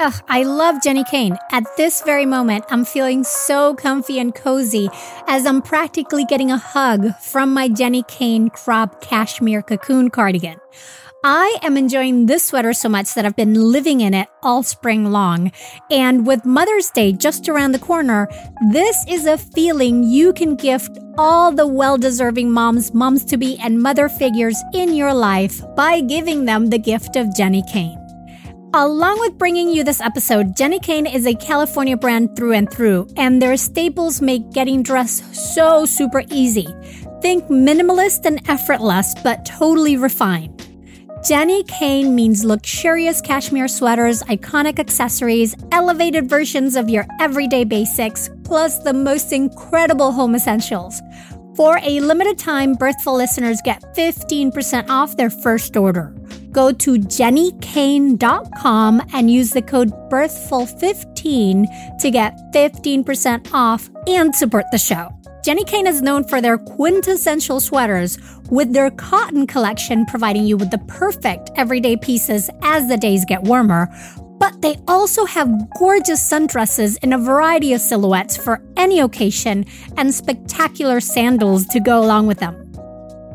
Ugh, I love Jenni Kayne. At this very moment, I'm feeling so comfy and cozy as I'm practically getting a hug from my Jenni Kayne crop cashmere cocoon cardigan. I am enjoying this sweater so much that I've been living in it all spring long. And with Mother's Day just around the corner, this is a feeling you can gift all the well deserving moms, moms to be, and mother figures in your life by giving them the gift of Jenni Kayne. Along with bringing you this episode, Jenni Kayne is a California brand through and through, and their staples make getting dressed so super easy. Think minimalist and effortless, but totally refined. Jenni Kayne means luxurious cashmere sweaters, iconic accessories, elevated versions of your everyday basics, plus the most incredible home essentials. For a limited time, Birthful listeners get 15% off their first order. Go to jennikayne.com and use the code BIRTHFUL15 to get 15% off and support the show. Jenni Kayne is known for their quintessential sweaters, with their cotton collection providing you with the perfect everyday pieces as the days get warmer. But they also have gorgeous sundresses in a variety of silhouettes for any occasion and spectacular sandals to go along with them.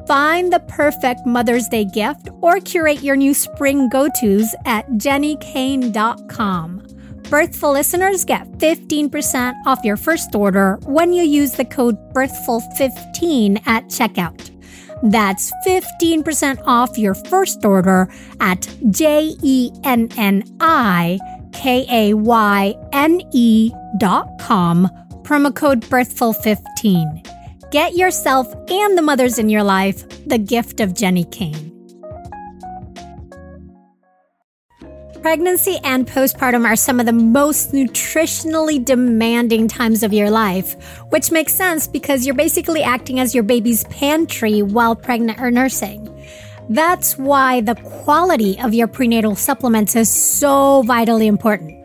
Find the perfect Mother's Day gift or curate your new spring go tos at jennikayne.com. Birthful listeners get 15% off your first order when you use the code BIRTHFUL15 at checkout. That's 15% off your first order at J E N N I K A Y N E dot com, promo code BIRTHFUL15. Get yourself and the mothers in your life the gift of Jenni Kayne. Pregnancy and postpartum are some of the most nutritionally demanding times of your life, which makes sense because you're basically acting as your baby's pantry while pregnant or nursing. That's why the quality of your prenatal supplements is so vitally important.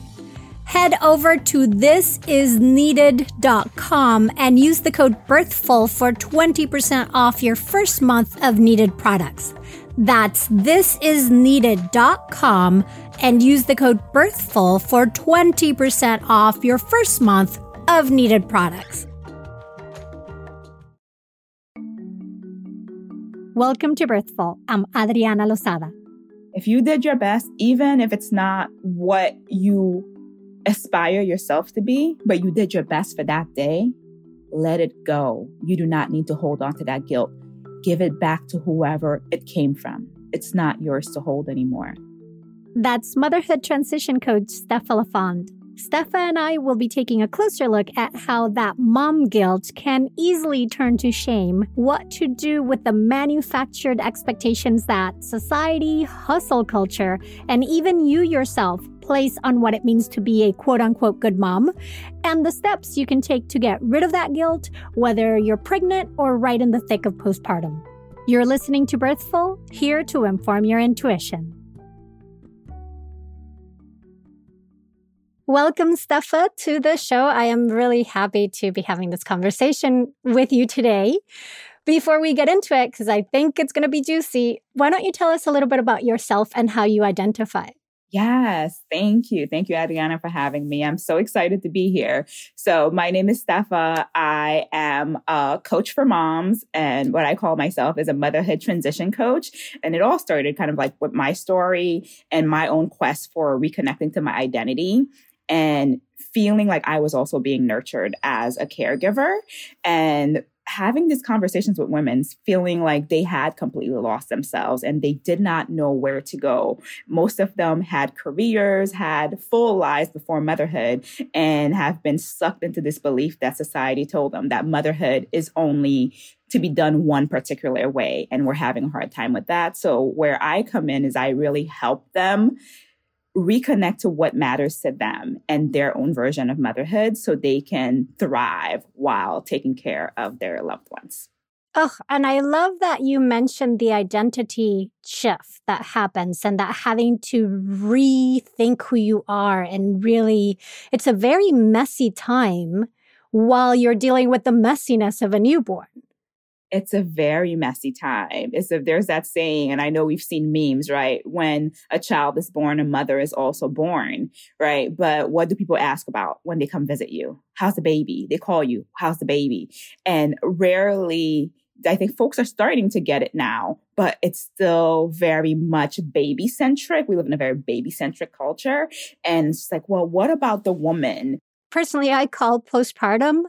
head over to thisisneeded.com and use the code BIRTHFUL for 20% off your first month of needed products. That's thisisneeded.com and use the code BIRTHFUL for 20% off your first month of needed products. Welcome to Birthful. I'm Adriana Lozada. If you did your best, even if it's not what you aspire yourself to be, but you did your best for that day, let it go. You do not need to hold on to that guilt. Give it back to whoever it came from. It's not yours to hold anymore. That's motherhood transition coach Stepha LaFond. Stepha and I will be taking a closer look at how that mom guilt can easily turn to shame, what to do with the manufactured expectations that society, hustle culture, and even you yourself place on what it means to be a quote unquote good mom, and the steps you can take to get rid of that guilt, whether you're pregnant or right in the thick of postpartum. You're listening to Birthful, here to inform your intuition. Welcome, Stepha, to the show. I am really happy to be having this conversation with you today. Before we get into it, because I think it's going to be juicy, why don't you tell us a little bit about yourself and how you identify? Yes, thank you. Thank you, Adriana, for having me. I'm so excited to be here. So, my name is Stepha. I am a coach for moms, and what I call myself is a motherhood transition coach. And it all started kind of like with my story and my own quest for reconnecting to my identity and feeling like I was also being nurtured as a caregiver. And having these conversations with women feeling like they had completely lost themselves and they did not know where to go. Most of them had careers, had full lives before motherhood, and have been sucked into this belief that society told them that motherhood is only to be done one particular way. And we're having a hard time with that. So, where I come in is I really help them reconnect to what matters to them and their own version of motherhood so they can thrive while taking care of their loved ones. Oh, and I love that you mentioned the identity shift that happens and that having to rethink who you are. And really, it's a very messy time while you're dealing with the messiness of a newborn it's a very messy time. It's a, there's that saying, and I know we've seen memes, right? When a child is born, a mother is also born, right? But what do people ask about when they come visit you? How's the baby? They call you, how's the baby? And rarely, I think folks are starting to get it now, but it's still very much baby centric. We live in a very baby centric culture. And it's like, well, what about the woman? Personally, I call postpartum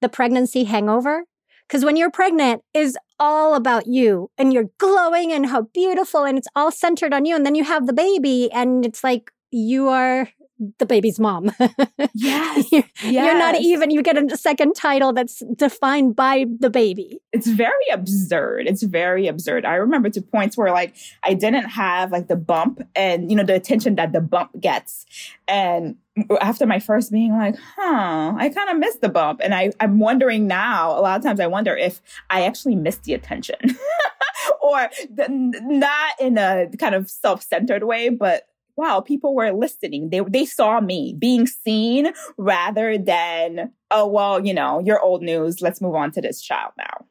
the pregnancy hangover because when you're pregnant is all about you and you're glowing and how beautiful and it's all centered on you. And then you have the baby and it's like you are the baby's mom. yes, you're, yes. You're not even, you get a second title that's defined by the baby. It's very absurd. It's very absurd. I remember to points where like I didn't have like the bump and, you know, the attention that the bump gets. And after my first being like, huh, I kind of missed the bump. And I, I'm wondering now, a lot of times I wonder if I actually missed the attention or the, not in a kind of self-centered way, but wow, people were listening. They, they saw me being seen rather than, oh, well, you know, you're old news. Let's move on to this child now.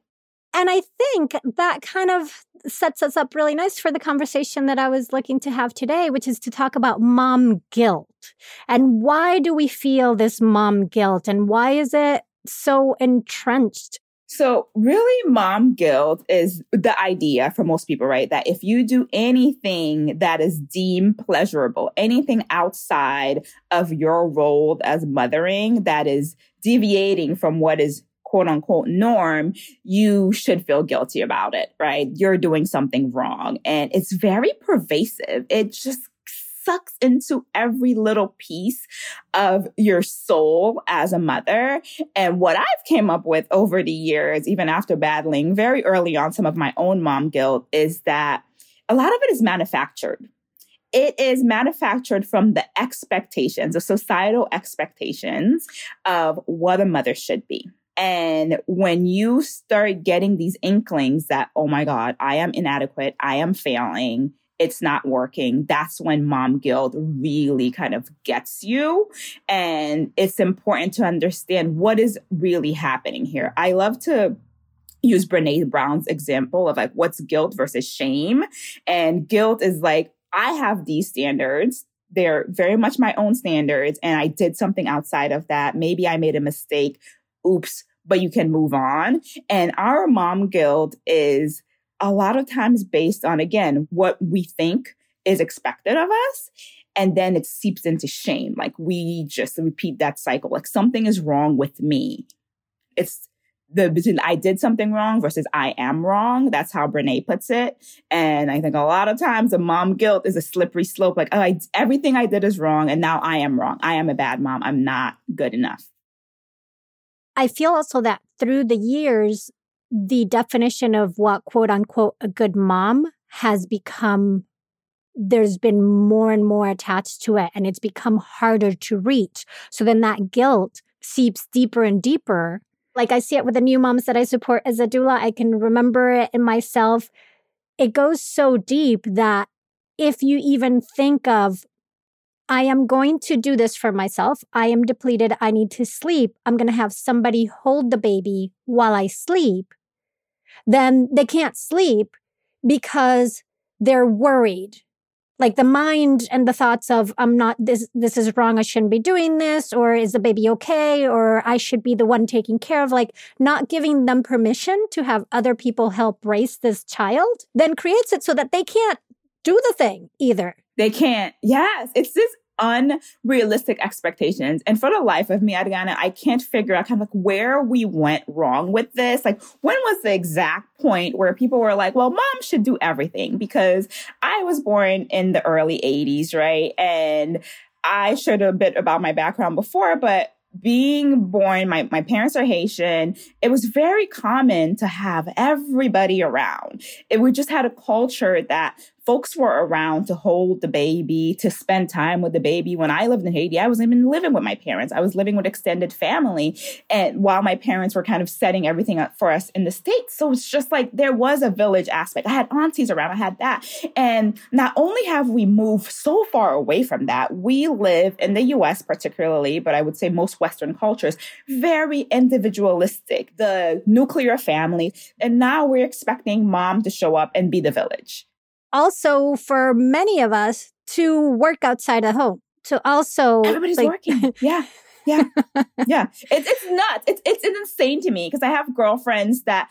And I think that kind of sets us up really nice for the conversation that I was looking to have today, which is to talk about mom guilt. And why do we feel this mom guilt? And why is it so entrenched so, really, mom guilt is the idea for most people, right? That if you do anything that is deemed pleasurable, anything outside of your role as mothering that is deviating from what is quote unquote norm, you should feel guilty about it, right? You're doing something wrong. And it's very pervasive. It just sucks into every little piece of your soul as a mother. And what I've came up with over the years, even after battling very early on some of my own mom guilt, is that a lot of it is manufactured. It is manufactured from the expectations, the societal expectations of what a mother should be. And when you start getting these inklings that, oh my God, I am inadequate, I am failing, it's not working, that's when mom guilt really kind of gets you. And it's important to understand what is really happening here. I love to use Brene Brown's example of like what's guilt versus shame. And guilt is like, I have these standards. They're very much my own standards. And I did something outside of that. Maybe I made a mistake. Oops. But you can move on. And our mom guilt is a lot of times based on, again, what we think is expected of us. And then it seeps into shame. Like we just repeat that cycle. Like something is wrong with me. It's the between I did something wrong versus I am wrong. That's how Brene puts it. And I think a lot of times the mom guilt is a slippery slope. Like, oh, I, everything I did is wrong. And now I am wrong. I am a bad mom. I'm not good enough. I feel also that through the years, the definition of what quote unquote a good mom has become there's been more and more attached to it and it's become harder to reach. So then that guilt seeps deeper and deeper. Like I see it with the new moms that I support as a doula. I can remember it in myself. It goes so deep that if you even think of, I am going to do this for myself. I am depleted. I need to sleep. I'm going to have somebody hold the baby while I sleep then they can't sleep because they're worried. Like the mind and the thoughts of i'm not this this is wrong i shouldn't be doing this or is the baby okay? or i should be the one taking care of like not giving them permission to have other people help raise this child then creates it so that they can't do the thing either. They can't. Yes it's this unrealistic expectations. And for the life of me, Adriana, I can't figure out kind of like where we went wrong with this. Like, when was the exact point where people were like, well, mom should do everything? Because I was born in the early 80s, right? And I shared a bit about my background before, but being born, my, my parents are Haitian. It was very common to have everybody around. It, we just had a culture that folks were around to hold the baby, to spend time with the baby. When I lived in Haiti, I wasn't even living with my parents. I was living with extended family. And while my parents were kind of setting everything up for us in the States. So it's just like there was a village aspect. I had aunties around, I had that. And not only have we moved so far away from that, we live in the US particularly, but I would say most Western cultures, very individualistic, the nuclear family. And now we're expecting mom to show up and be the village also for many of us to work outside of home to also everybody's like, working. Yeah. Yeah. Yeah. It's, it's nuts. It's, it's insane to me because i have girlfriends that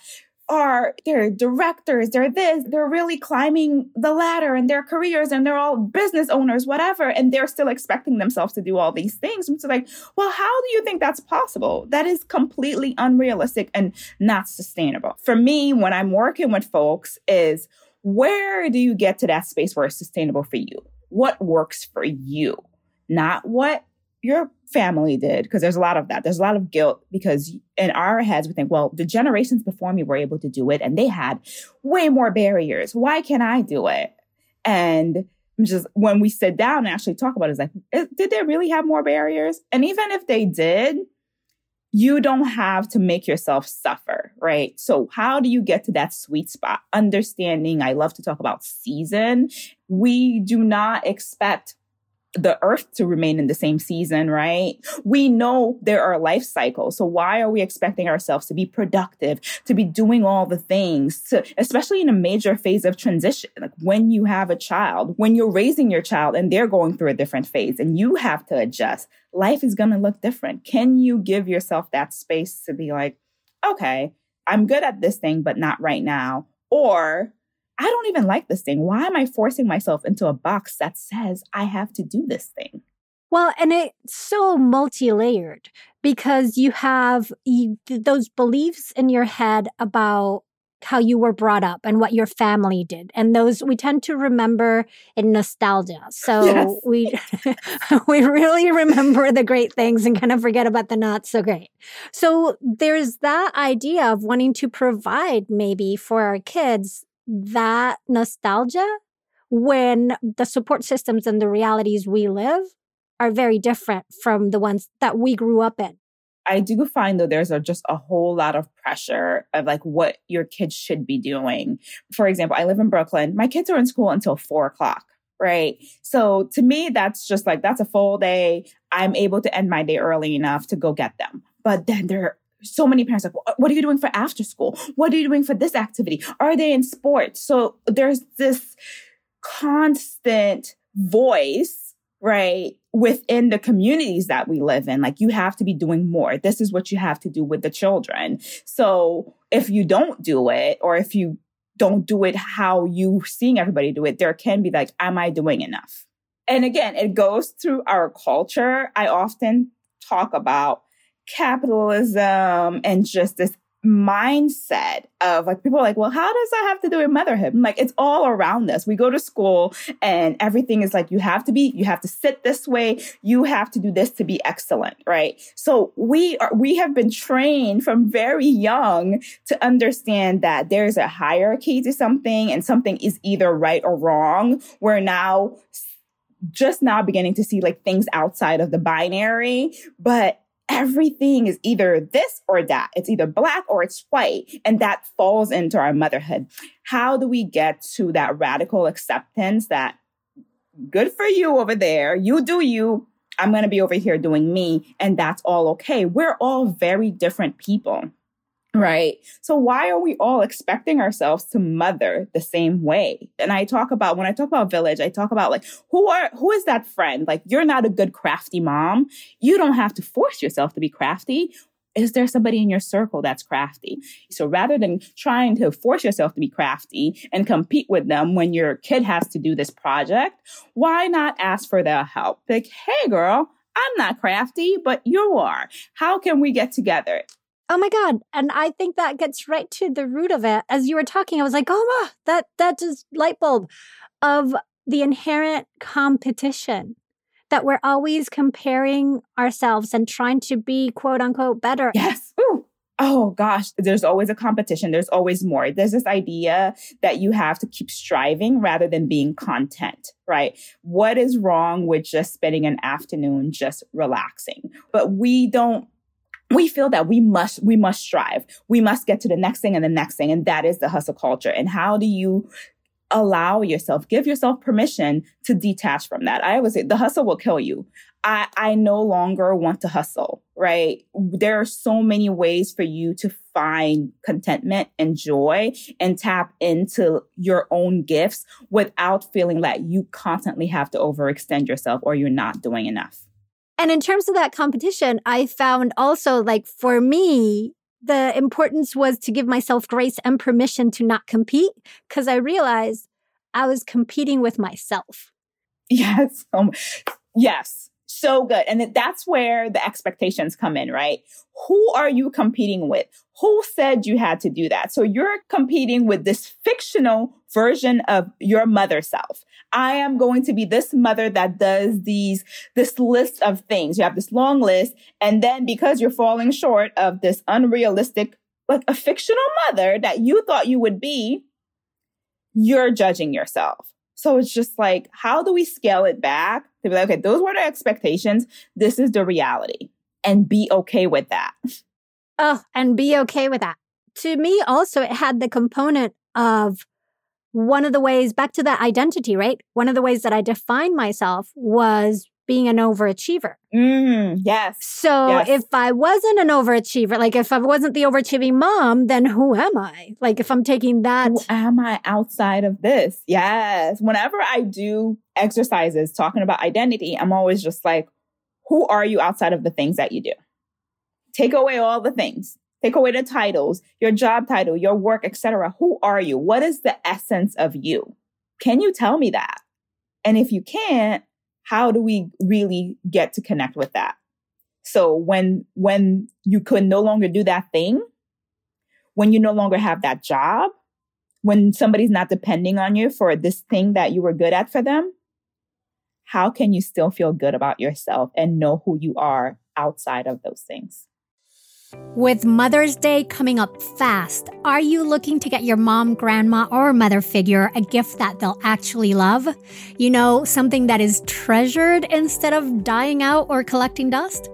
are they're directors they're this they're really climbing the ladder in their careers and they're all business owners whatever and they're still expecting themselves to do all these things. It's like well how do you think that's possible? That is completely unrealistic and not sustainable. For me when i'm working with folks is where do you get to that space where it's sustainable for you? What works for you? Not what your family did, because there's a lot of that. There's a lot of guilt because in our heads, we think, well, the generations before me were able to do it and they had way more barriers. Why can't I do it? And just when we sit down and actually talk about it, it's like, eh, did they really have more barriers? And even if they did, you don't have to make yourself suffer, right? So how do you get to that sweet spot? Understanding, I love to talk about season. We do not expect the earth to remain in the same season, right? We know there are life cycles. So why are we expecting ourselves to be productive, to be doing all the things, to, especially in a major phase of transition? Like when you have a child, when you're raising your child and they're going through a different phase and you have to adjust, life is going to look different. Can you give yourself that space to be like, okay, I'm good at this thing, but not right now. Or I don't even like this thing. Why am I forcing myself into a box that says I have to do this thing? Well, and it's so multi layered because you have you, those beliefs in your head about how you were brought up and what your family did. And those we tend to remember in nostalgia. So yes. we we really remember the great things and kind of forget about the not so great. So there's that idea of wanting to provide maybe for our kids that nostalgia when the support systems and the realities we live are very different from the ones that we grew up in. I do find though there's a, just a whole lot of pressure of like what your kids should be doing. For example, I live in Brooklyn. My kids are in school until four o'clock, right? So to me, that's just like that's a full day. I'm able to end my day early enough to go get them. But then there so many parents like, what are you doing for after school? What are you doing for this activity? Are they in sports? So there's this constant voice, right? Within the communities that we live in, like you have to be doing more. This is what you have to do with the children. So if you don't do it, or if you don't do it how you seeing everybody do it, there can be like, am I doing enough? And again, it goes through our culture. I often talk about capitalism and just this mindset of like people are like, well, how does that have to do with motherhood? I'm like, it's all around us. We go to school and everything is like, you have to be, you have to sit this way, you have to do this to be excellent, right? So we are, we have been trained from very young to understand that there's a hierarchy to something and something is either right or wrong. We're now just now beginning to see like things outside of the binary, but everything is either this or that. It's either black or it's white. And that falls into our motherhood. How do we get to that radical acceptance that good for you over there? You do you. I'm going to be over here doing me. And that's all okay. We're all very different people. Right. So why are we all expecting ourselves to mother the same way? And I talk about when I talk about village, I talk about like who are who is that friend? Like you're not a good crafty mom. You don't have to force yourself to be crafty. Is there somebody in your circle that's crafty? So rather than trying to force yourself to be crafty and compete with them when your kid has to do this project, why not ask for their help? Like, hey girl, I'm not crafty, but you are. How can we get together? Oh my God. And I think that gets right to the root of it. As you were talking, I was like, oh, that, that just light bulb of the inherent competition that we're always comparing ourselves and trying to be quote unquote better. Yes. Ooh. Oh gosh, there's always a competition. There's always more. There's this idea that you have to keep striving rather than being content, right? What is wrong with just spending an afternoon just relaxing? But we don't we feel that we must we must strive. We must get to the next thing and the next thing and that is the hustle culture. And how do you allow yourself give yourself permission to detach from that? I always say the hustle will kill you. I i no longer want to hustle right? There are so many ways for you to find contentment and joy and tap into your own gifts without feeling that you constantly have to overextend yourself or you're not doing enough and in terms of that competition, I found also like for me, the importance was to give myself grace and permission to not compete because I realized I was competing with myself. Yes. Um, yes so good. And that's where the expectations come in, right? Who are you competing with? Who said you had to do that? So you're competing with this fictional version of your mother self. I am going to be this mother that does these, this list of things. You have this long list. And then because you're falling short of this unrealistic, like a fictional mother that you thought you would be, you're judging yourself. So it's just like, how do we scale it back to be like, okay, those were the expectations. This is the reality and be okay with that. Oh, and be okay with that. To me, also, it had the component of one of the ways back to that identity, right? One of the ways that I defined myself was being an overachiever. Mm, yes. So yes. if I wasn't an overachiever, like if I wasn't the overachieving mom, then who am I? Like if I'm taking that. Who am I outside of this? Yes. Whenever I do exercises talking about identity, I'm always just like, who are you outside of the things that you do? Take away all the things. Take away the titles, your job title, your work, etc. Who are you? What is the essence of you? Can you tell me that? And if you can't, how do we really get to connect with that? So when, when you could no longer do that thing, when you no longer have that job, when somebody's not depending on you for this thing that you were good at for them, how can you still feel good about yourself and know who you are outside of those things? With Mother's Day coming up fast, are you looking to get your mom, grandma, or mother figure a gift that they'll actually love? You know, something that is treasured instead of dying out or collecting dust?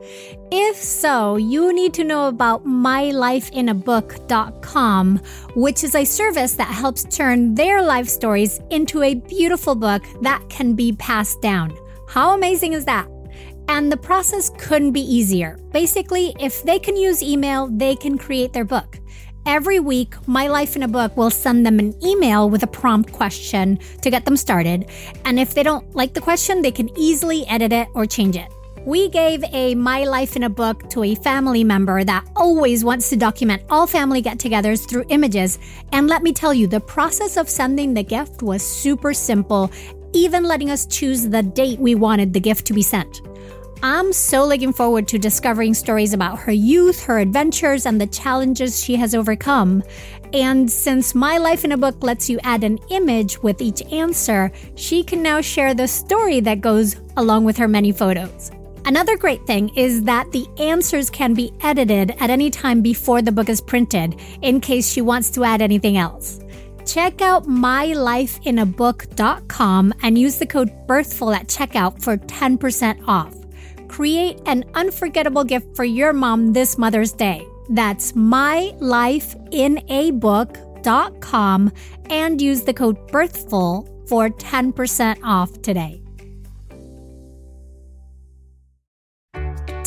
If so, you need to know about mylifeinabook.com, which is a service that helps turn their life stories into a beautiful book that can be passed down. How amazing is that? And the process couldn't be easier. Basically, if they can use email, they can create their book. Every week, My Life in a Book will send them an email with a prompt question to get them started. And if they don't like the question, they can easily edit it or change it. We gave a My Life in a Book to a family member that always wants to document all family get togethers through images. And let me tell you, the process of sending the gift was super simple, even letting us choose the date we wanted the gift to be sent. I'm so looking forward to discovering stories about her youth, her adventures, and the challenges she has overcome. And since My Life in a Book lets you add an image with each answer, she can now share the story that goes along with her many photos. Another great thing is that the answers can be edited at any time before the book is printed, in case she wants to add anything else. Check out mylifeinabook.com and use the code BIRTHFUL at checkout for 10% off. Create an unforgettable gift for your mom this Mother's Day. That's mylifeinabook.com and use the code BIRTHFUL for 10% off today.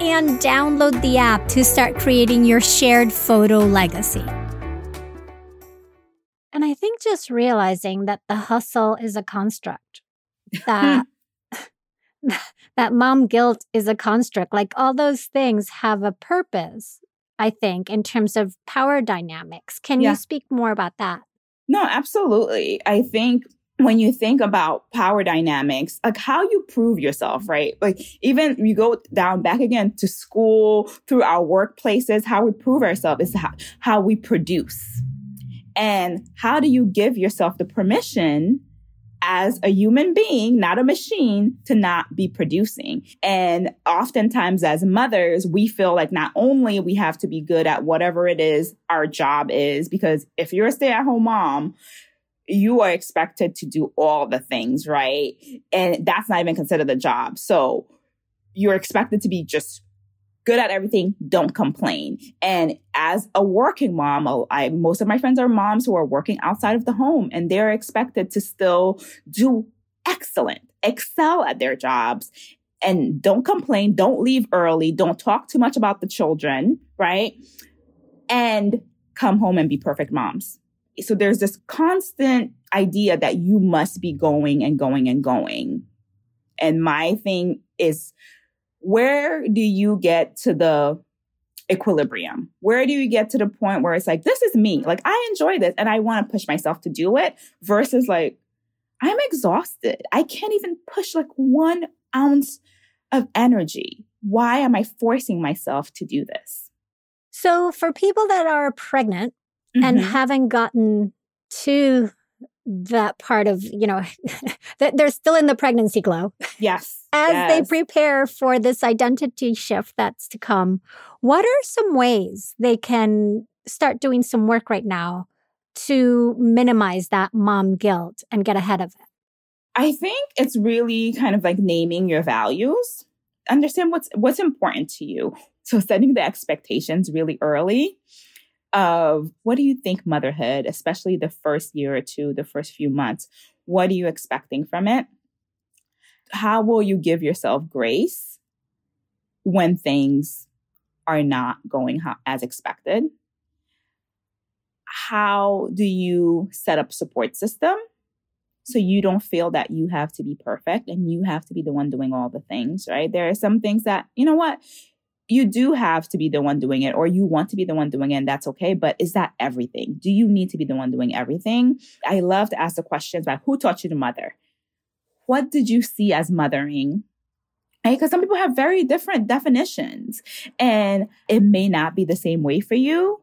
and download the app to start creating your shared photo legacy. And I think just realizing that the hustle is a construct, that that mom guilt is a construct, like all those things have a purpose, I think, in terms of power dynamics. Can yeah. you speak more about that? No, absolutely. I think when you think about power dynamics, like how you prove yourself, right? Like even you go down back again to school, through our workplaces, how we prove ourselves is how, how we produce. And how do you give yourself the permission as a human being, not a machine, to not be producing. And oftentimes as mothers, we feel like not only we have to be good at whatever it is our job is, because if you're a stay at home mom, you are expected to do all the things, right? And that's not even considered the job. So you're expected to be just good at everything, don't complain. And as a working mom, I, most of my friends are moms who are working outside of the home and they're expected to still do excellent, excel at their jobs and don't complain, don't leave early, don't talk too much about the children, right? And come home and be perfect moms so there's this constant idea that you must be going and going and going. And my thing is, where do you get to the equilibrium? Where do you get to the point where it's like, this is me. Like, I enjoy this and I want to push myself to do it versus like, I'm exhausted. I can't even push like one ounce of energy. Why am I forcing myself to do this? So, for people that are pregnant mm-hmm. and haven't gotten to that part of, you know, that they're still in the pregnancy glow. Yes. As yes. they prepare for this identity shift that's to come, what are some ways they can start doing some work right now to minimize that mom guilt and get ahead of it? I think it's really kind of like naming your values. Understand what's what's important to you. So setting the expectations really early of what do you think motherhood, especially the first year or two, the first few months, what are you expecting from it? How will you give yourself grace when things are not going as expected? How do you set up support system so you don't feel that you have to be perfect and you have to be the one doing all the things, right? There are some things that, you know what, you do have to be the one doing it or you want to be the one doing it and that's okay but is that everything? Do you need to be the one doing everything? I love to ask the questions about who taught you to mother. What did you see as mothering? Because some people have very different definitions and it may not be the same way for you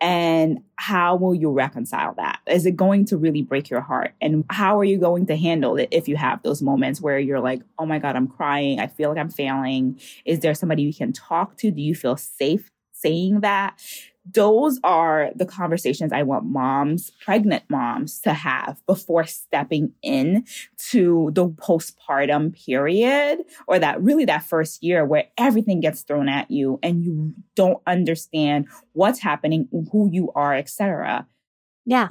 and how will you reconcile that? Is it going to really break your heart? And how are you going to handle it if you have those moments where you're like, oh my God, I'm crying. I feel like I'm failing. Is there somebody you can talk to? Do you feel safe saying that? Those are the conversations I want moms, pregnant moms to have before stepping in to the postpartum period or that really that first year where everything gets thrown at you and you don't understand what's happening, who you are, etc. Yeah.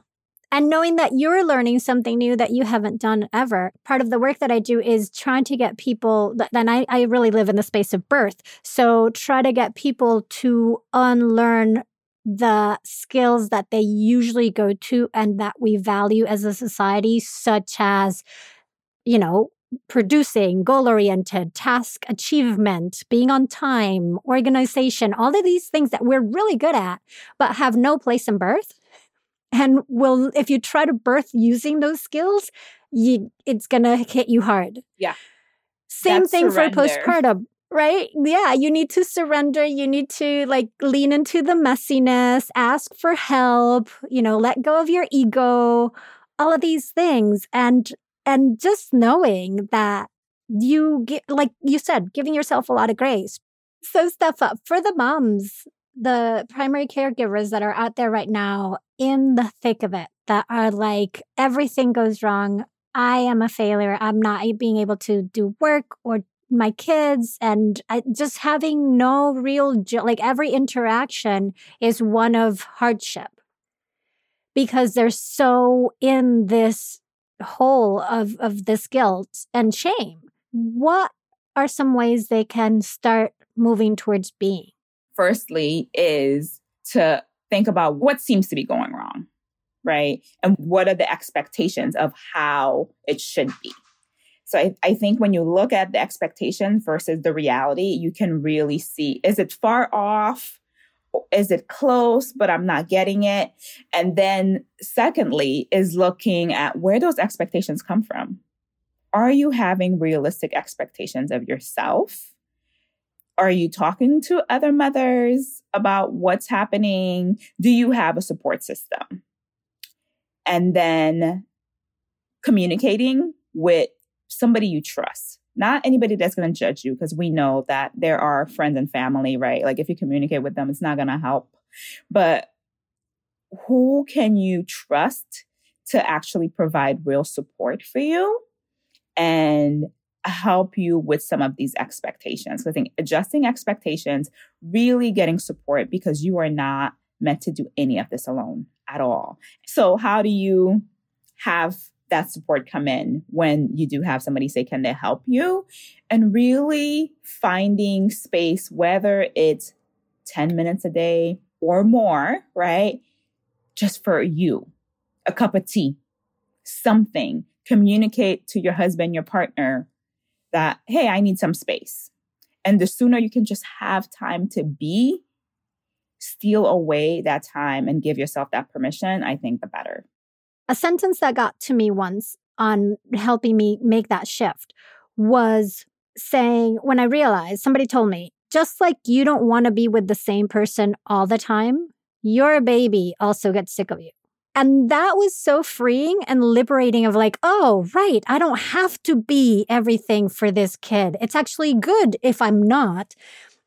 And knowing that you're learning something new that you haven't done ever. Part of the work that I do is trying to get people, then I, I really live in the space of birth. So try to get people to unlearn the skills that they usually go to and that we value as a society, such as, you know, producing, goal oriented, task achievement, being on time, organization, all of these things that we're really good at, but have no place in birth. And will, if you try to birth using those skills, you, it's going to hit you hard. Yeah. Same That's thing surrender. for postpartum right? Yeah, you need to surrender. You need to like lean into the messiness, ask for help, you know, let go of your ego, all of these things. And and just knowing that you get like you said, giving yourself a lot of grace. So step up for the moms, the primary caregivers that are out there right now in the thick of it, that are like everything goes wrong. I am a failure. I'm not being able to do work or my kids and I, just having no real like every interaction is one of hardship. Because they're so in this hole of of this guilt and shame. What are some ways they can start moving towards being? Firstly is to think about what seems to be going wrong right? And what are the expectations of how it should be so I, I think when you look at the expectation versus the reality, you can really see is it far off? Is it close, but I'm not getting it? And then, secondly, is looking at where those expectations come from. Are you having realistic expectations of yourself? Are you talking to other mothers about what's happening? Do you have a support system? And then communicating with somebody you trust, not anybody that's going to judge you, because we know that there are friends and family, right? Like if you communicate with them, it's not going to help. But who can you trust to actually provide real support for you and help you with some of these expectations? I think adjusting expectations, really getting support because you are not meant to do any of this alone at all. So, how do you have that support come in when you do have somebody say, Can they help you? And really finding space, whether it's 10 minutes a day or more, right? Just for you, a cup of tea, something. Communicate to your husband, your partner that, Hey, I need some space. And the sooner you can just have time to be, steal away that time and give yourself that permission, I think the better. A sentence that got to me once on helping me make that shift was saying, when I realized somebody told me, just like you don't want to be with the same person all the time, your baby also gets sick of you. And that was so freeing and liberating of like, oh, right, I don't have to be everything for this kid. It's actually good if I'm not.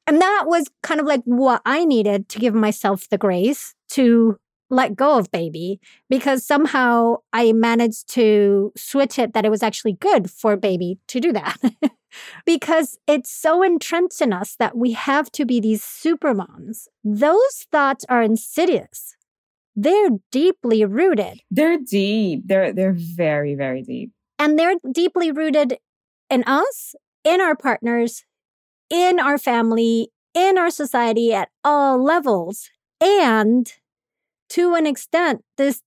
And that was kind of like what I needed to give myself the grace to let go of baby because somehow I managed to switch it that it was actually good for baby to do that. because it's so entrenched in us that we have to be these super moms. Those thoughts are insidious. They're deeply rooted. They're deep. They're they're very very deep. And they're deeply rooted in us, in our partners, in our family, in our society at all levels. And to an extent, this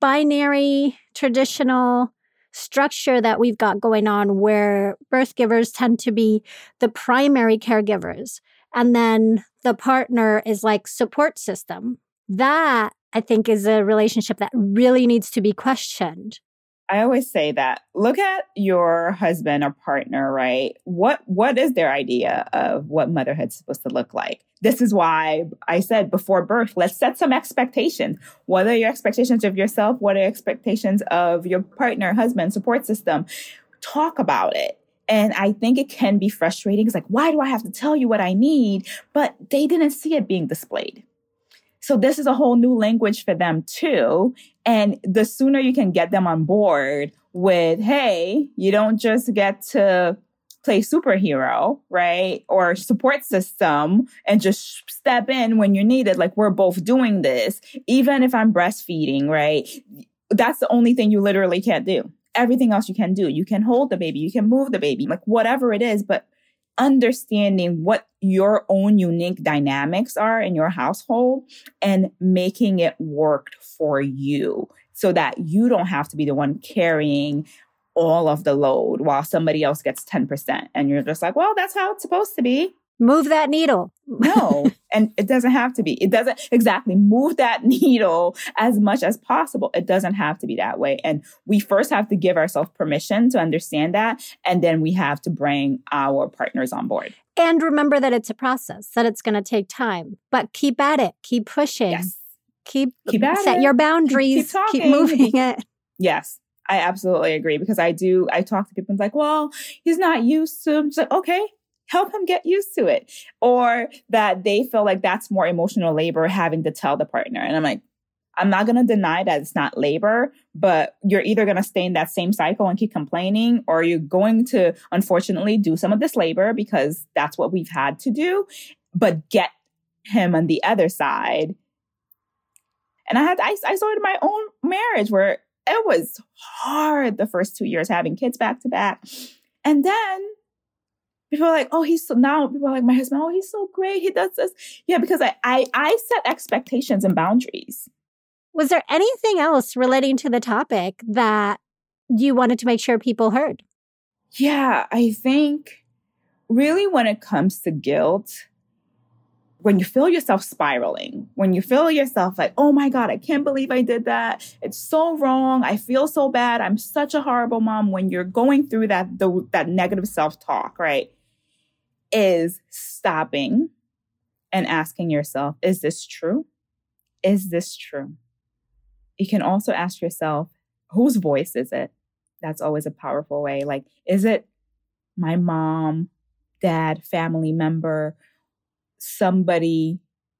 binary traditional structure that we've got going on where birth givers tend to be the primary caregivers and then the partner is like support system. That i think is a relationship that really needs to be questioned I always say that look at your husband or partner, right? What what is their idea of what motherhood's supposed to look like? This is why I said before birth, let's set some expectations. What are your expectations of yourself? What are expectations of your partner, husband, support system? Talk about it. And I think it can be frustrating. It's like, why do I have to tell you what I need? But they didn't see it being displayed. So this is a whole new language for them too. And the sooner you can get them on board with, hey, you don't just get to play superhero, right? Or support system and just step in when you're needed. Like we're both doing this. Even if I'm breastfeeding, right? That's the only thing you literally can't do. Everything else you can do. You can hold the baby, you can move the baby, like whatever it is, but understanding what your own unique dynamics are in your household and making it work for you so that you don't have to be the one carrying all of the load while somebody else gets 10%. And you're just like, well, that's how it's supposed to be. Move that needle. no, and it doesn't have to be. It doesn't exactly move that needle as much as possible. It doesn't have to be that way. And we first have to give ourselves permission to understand that. And then we have to bring our partners on board. And remember that it's a process, that it's going to take time, but keep at it, keep pushing. Yes. Keep, keep set it. Set your boundaries, keep, keep, keep moving it. Yes. I absolutely agree because I do, I talk to people and it's like, well, he's not used to, I'm like, okay, help him get used to it. Or that they feel like that's more emotional labor having to tell the partner. And I'm like, I'm not going to deny that it's not labor, but you're either going to stay in that same cycle and keep complaining, or you're going to unfortunately do some of this labor because that's what we've had to do, but get him on the other side. And I had, I, I saw it in my own marriage where it was hard the first two years having kids back to back. And then people are like, oh, he's so now people are like, my husband, oh, he's so great. He does this. Yeah, because I I, I set expectations and boundaries. Was there anything else relating to the topic that you wanted to make sure people heard? Yeah, I think really when it comes to guilt, when you feel yourself spiraling, when you feel yourself like, oh my God, I can't believe I did that. It's so wrong. I feel so bad. I'm such a horrible mom. When you're going through that, the, that negative self talk, right? Is stopping and asking yourself, is this true? Is this true? You can also ask yourself, whose voice is it? That's always a powerful way. Like, is it my mom, dad, family member? somebody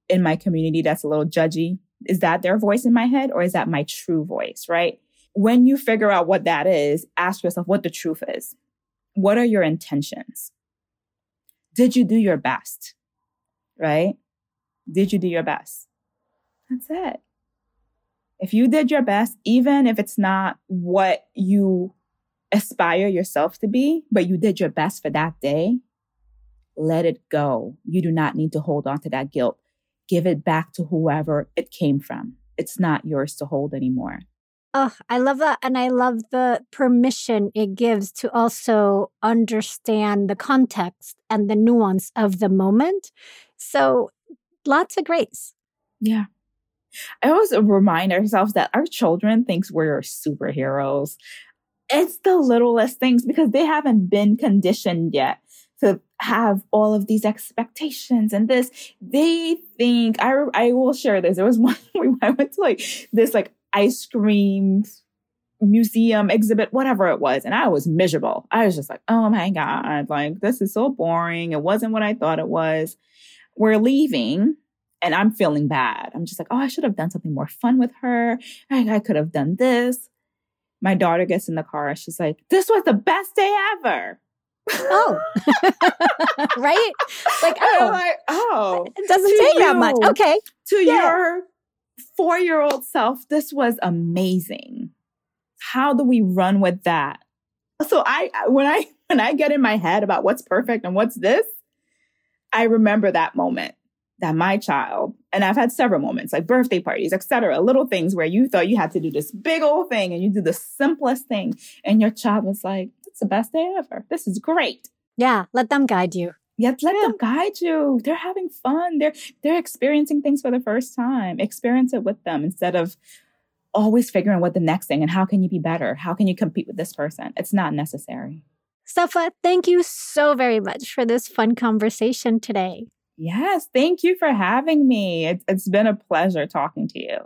in my community that's a little judgy? Is that their voice in my head or is that my true voice, right? When you figure out what that is, ask yourself what the truth is. What are your intentions? Did you do your best? Right? Did you do your best? That's it. If you did your best, even if it's not what you aspire yourself to be, but you did your best for that day, let it go. You do not need to hold on to that guilt. Give it back to whoever it came from. It's not yours to hold anymore. Oh, I love that. And I love the permission it gives to also understand the context and the nuance of the moment. So lots of grace. Yeah. I always remind ourselves that our children thinks we're superheroes. It's the littlest things because they haven't been conditioned yet to have all of these expectations and this. They think I I will share this. There was one I went to like this like ice cream museum exhibit, whatever it was, and I was miserable. I was just like, oh my god, like this is so boring. It wasn't what I thought it was. We're leaving. And I'm feeling bad. I'm just like, oh, I should have done something more fun with her. I, I could have done this. My daughter gets in the car. She's like, this was the best day ever oh, right? Like, oh, like, oh, it doesn't take you, that much. Okay. To yeah. your four year old self, this was amazing. How do we run with that? So I, when I, when I get in my head about what's perfect and what's this, I remember that moment that my child, and I've had several moments like birthday parties, etc., little things where you thought you had to do this big old thing and you do the simplest thing. And your child was like, it's the best day ever. This is great. Yeah, let them guide you. Yeah, let yeah. them guide you. They're having fun. They're they're experiencing things for the first time. Experience it with them instead of always figuring what the next thing and how can you be better? How can you compete with this person? It's not necessary. Stepha, thank you so very much for this fun conversation today. Yes, thank you for having me. It, it's been a pleasure talking to you.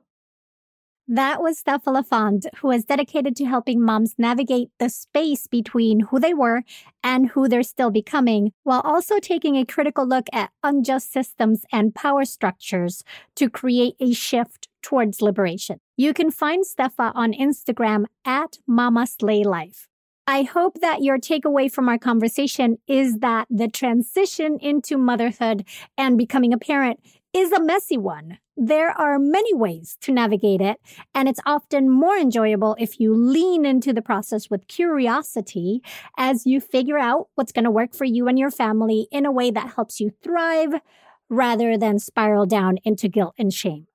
That was Stepha LaFond, who is dedicated to helping moms navigate the space between who they were and who they're still becoming, while also taking a critical look at unjust systems and power structures to create a shift towards liberation. You can find Stepha on Instagram at Mama Slay Life. I hope that your takeaway from our conversation is that the transition into motherhood and becoming a parent is a messy one. There are many ways to navigate it, and it's often more enjoyable if you lean into the process with curiosity as you figure out what's going to work for you and your family in a way that helps you thrive rather than spiral down into guilt and shame.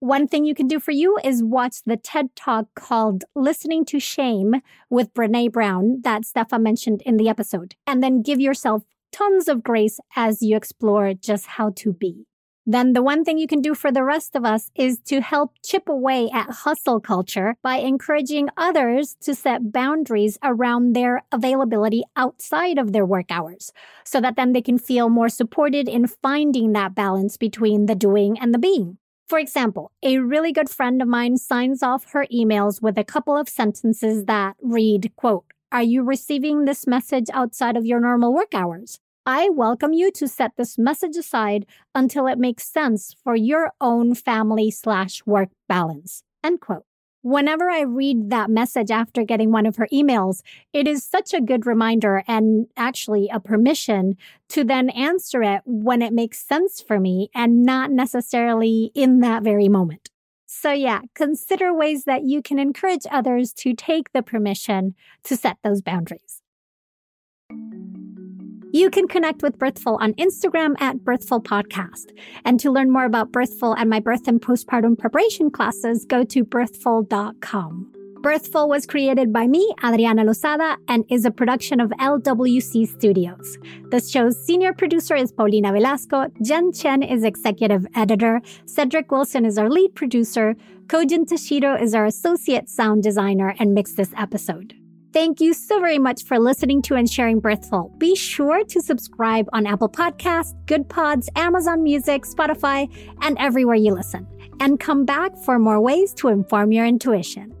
One thing you can do for you is watch the TED Talk called Listening to Shame with Brene Brown that Stepha mentioned in the episode, and then give yourself tons of grace as you explore just how to be then the one thing you can do for the rest of us is to help chip away at hustle culture by encouraging others to set boundaries around their availability outside of their work hours so that then they can feel more supported in finding that balance between the doing and the being. For example, a really good friend of mine signs off her emails with a couple of sentences that read, quote, are you receiving this message outside of your normal work hours? I welcome you to set this message aside until it makes sense for your own family slash work balance. End quote. Whenever I read that message after getting one of her emails, it is such a good reminder and actually a permission to then answer it when it makes sense for me and not necessarily in that very moment. So yeah, consider ways that you can encourage others to take the permission to set those boundaries. You can connect with Birthful on Instagram at Birthful Podcast. And to learn more about Birthful and my birth and postpartum preparation classes, go to birthful.com. Birthful was created by me, Adriana Lozada, and is a production of LWC Studios. The show's senior producer is Paulina Velasco, Jen Chen is executive editor, Cedric Wilson is our lead producer, Kojin Tashiro is our associate sound designer and mixed this episode. Thank you so very much for listening to and sharing Birthful. Be sure to subscribe on Apple Podcasts, Goodpods, Amazon Music, Spotify, and everywhere you listen. And come back for more ways to inform your intuition.